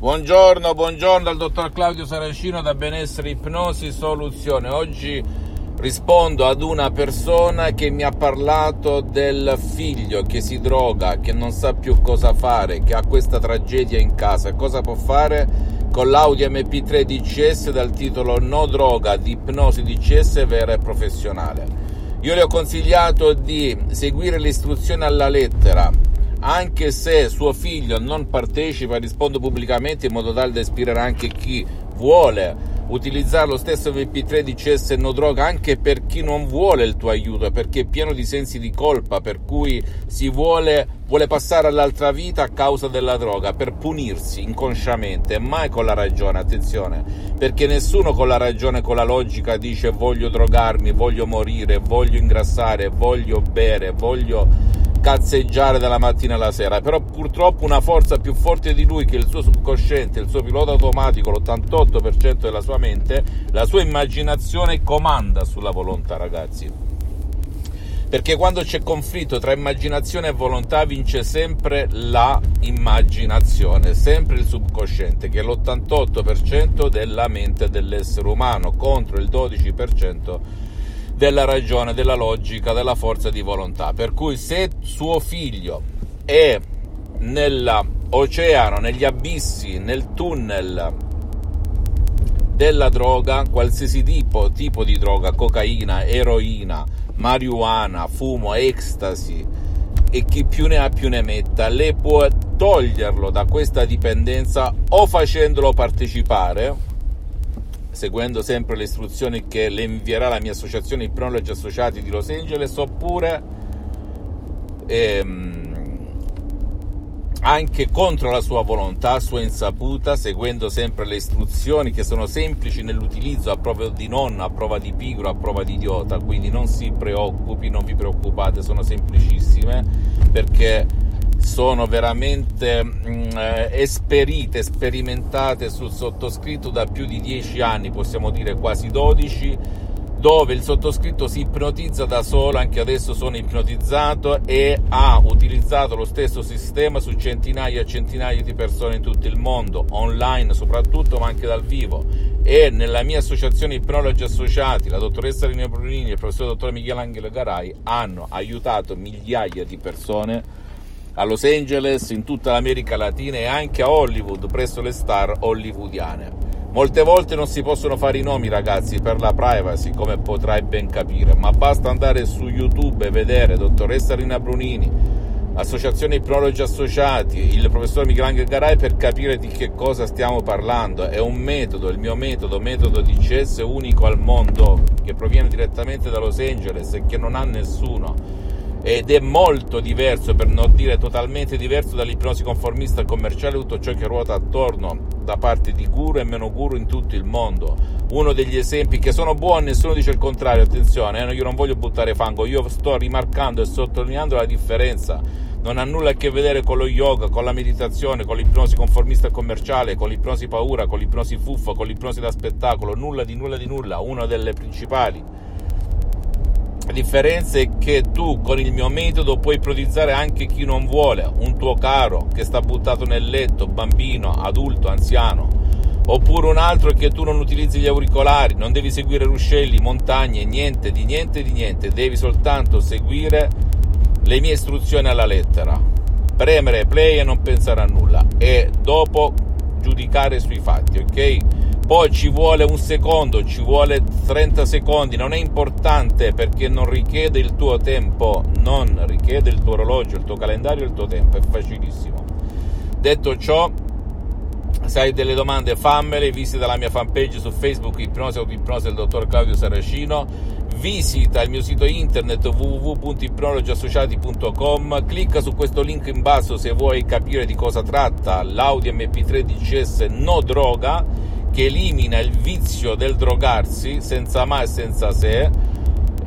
Buongiorno, buongiorno dal dottor Claudio Saracino da Benessere Ipnosi Soluzione. Oggi rispondo ad una persona che mi ha parlato del figlio che si droga, che non sa più cosa fare, che ha questa tragedia in casa. Cosa può fare? con l'Audi MP3 DCS dal titolo No droga di ipnosi DCS vera e professionale. Io le ho consigliato di seguire le istruzioni alla lettera, anche se suo figlio non partecipa, rispondo pubblicamente in modo tale da ispirare anche chi vuole utilizzare lo stesso MP3 di CS no droga anche per chi non vuole il tuo aiuto, perché è pieno di sensi di colpa, per cui si vuole, vuole passare all'altra vita a causa della droga, per punirsi inconsciamente, mai con la ragione, attenzione, perché nessuno con la ragione con la logica dice voglio drogarmi, voglio morire, voglio ingrassare, voglio bere, voglio cazzeggiare dalla mattina alla sera, però purtroppo una forza più forte di lui che il suo subconsciente, il suo pilota automatico, l'88% della sua mente, la sua immaginazione comanda sulla volontà, ragazzi. Perché quando c'è conflitto tra immaginazione e volontà vince sempre la immaginazione, sempre il subconsciente, che è l'88% della mente dell'essere umano contro il 12% della ragione, della logica, della forza di volontà. Per cui se suo figlio è nell'oceano, negli abissi, nel tunnel della droga, qualsiasi tipo, tipo di droga, cocaina, eroina, marijuana, fumo, ecstasy e chi più ne ha più ne metta, lei può toglierlo da questa dipendenza o facendolo partecipare seguendo sempre le istruzioni che le invierà la mia associazione Ipnologi Associati di Los Angeles, oppure ehm, anche contro la sua volontà, a sua insaputa, seguendo sempre le istruzioni che sono semplici nell'utilizzo a prova di nonno, a prova di pigro, a prova di idiota, quindi non si preoccupi, non vi preoccupate, sono semplicissime perché sono veramente mh, mm, eh, esperite, sperimentate sul sottoscritto da più di 10 anni, possiamo dire quasi 12, dove il sottoscritto si ipnotizza da solo, anche adesso sono ipnotizzato e ha utilizzato lo stesso sistema su centinaia e centinaia di persone in tutto il mondo, online soprattutto, ma anche dal vivo. E nella mia associazione Ipnologi Associati, la dottoressa Rina Brunini e il professor dottor Michelangelo Garai hanno aiutato migliaia di persone a Los Angeles, in tutta l'America Latina e anche a Hollywood, presso le star hollywoodiane. Molte volte non si possono fare i nomi ragazzi per la privacy, come potrai ben capire, ma basta andare su YouTube e vedere dottoressa Rina Brunini, Associazione Ipnologi Associati, il professor Michelangelo Garai per capire di che cosa stiamo parlando. È un metodo, il mio metodo, metodo di CS unico al mondo, che proviene direttamente da Los Angeles e che non ha nessuno ed è molto diverso, per non dire totalmente diverso dall'ipnosi conformista commerciale, tutto ciò che ruota attorno da parte di guru e meno guru in tutto il mondo. Uno degli esempi che sono buoni, nessuno dice il contrario, attenzione, eh, io non voglio buttare fango, io sto rimarcando e sottolineando la differenza. Non ha nulla a che vedere con lo yoga, con la meditazione, con l'ipnosi conformista commerciale, con l'ipnosi paura, con l'ipnosi fuffa, con l'ipnosi da spettacolo, nulla di nulla di nulla, una delle principali la differenza è che tu con il mio metodo puoi ipotizzare anche chi non vuole, un tuo caro che sta buttato nel letto, bambino, adulto, anziano, oppure un altro che tu non utilizzi gli auricolari, non devi seguire ruscelli, montagne, niente di niente di niente, devi soltanto seguire le mie istruzioni alla lettera. Premere play e non pensare a nulla e dopo giudicare sui fatti, ok? Poi ci vuole un secondo, ci vuole 30 secondi, non è importante perché non richiede il tuo tempo, non richiede il tuo orologio, il tuo calendario, il tuo tempo, è facilissimo. Detto ciò, se hai delle domande fammele, visita la mia fanpage su Facebook Ipnosi Autoipnosi del dottor Claudio Saracino, visita il mio sito internet www.ipnologiassociati.com, clicca su questo link in basso se vuoi capire di cosa tratta l'Audi MP3 DCS no droga che elimina il vizio del drogarsi senza mai e senza se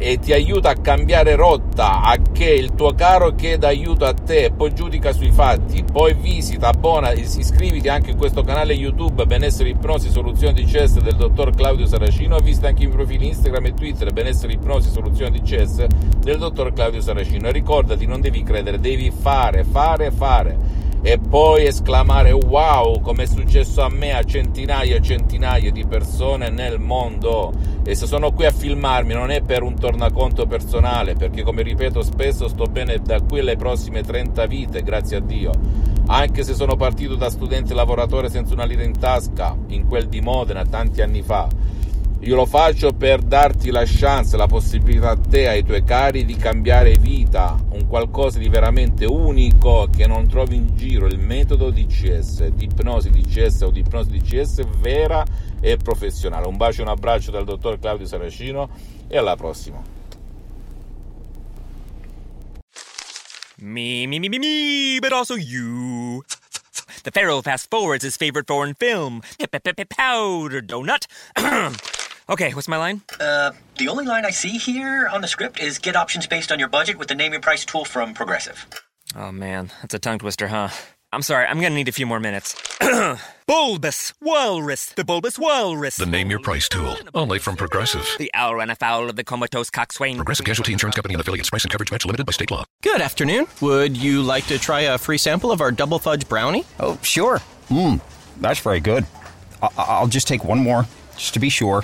e ti aiuta a cambiare rotta, a che il tuo caro chieda aiuto a te, poi giudica sui fatti, poi visita, abbona, iscriviti anche in questo canale YouTube Benessere Ipnosi Soluzione di CS del dottor Claudio Saracino, visita anche i profili Instagram e Twitter Benessere Ipnosi Soluzione di CS del dottor Claudio Saracino. E ricordati, non devi credere, devi fare, fare, fare e poi esclamare wow come è successo a me a centinaia e centinaia di persone nel mondo. E se sono qui a filmarmi non è per un tornaconto personale perché come ripeto spesso sto bene da qui alle prossime 30 vite grazie a Dio. Anche se sono partito da studente lavoratore senza una lira in tasca in quel di Modena tanti anni fa io lo faccio per darti la chance, la possibilità a te, ai tuoi cari di cambiare vita, un qualcosa di veramente unico che non trovi in giro, il metodo DCS, di ipnosi DCS o di ipnosi DCS vera e professionale. Un bacio e un abbraccio dal dottor Claudio Saracino e alla prossima. Me, me, me, me, me, but also you. The Pharaoh fast forwards his favorite foreign film, Powder Donut. Okay, what's my line? Uh, the only line I see here on the script is get options based on your budget with the name your price tool from Progressive. Oh man, that's a tongue twister, huh? I'm sorry, I'm gonna need a few more minutes. bulbous Walrus, the Bulbous Walrus. The name your price tool, only from Progressive. The owl ran afoul of the comatose coxswain. Progressive Casualty Insurance Company and affiliates. Price and coverage match limited by state law. Good afternoon. Would you like to try a free sample of our double fudge brownie? Oh, sure. Mmm, that's very good. I- I'll just take one more, just to be sure.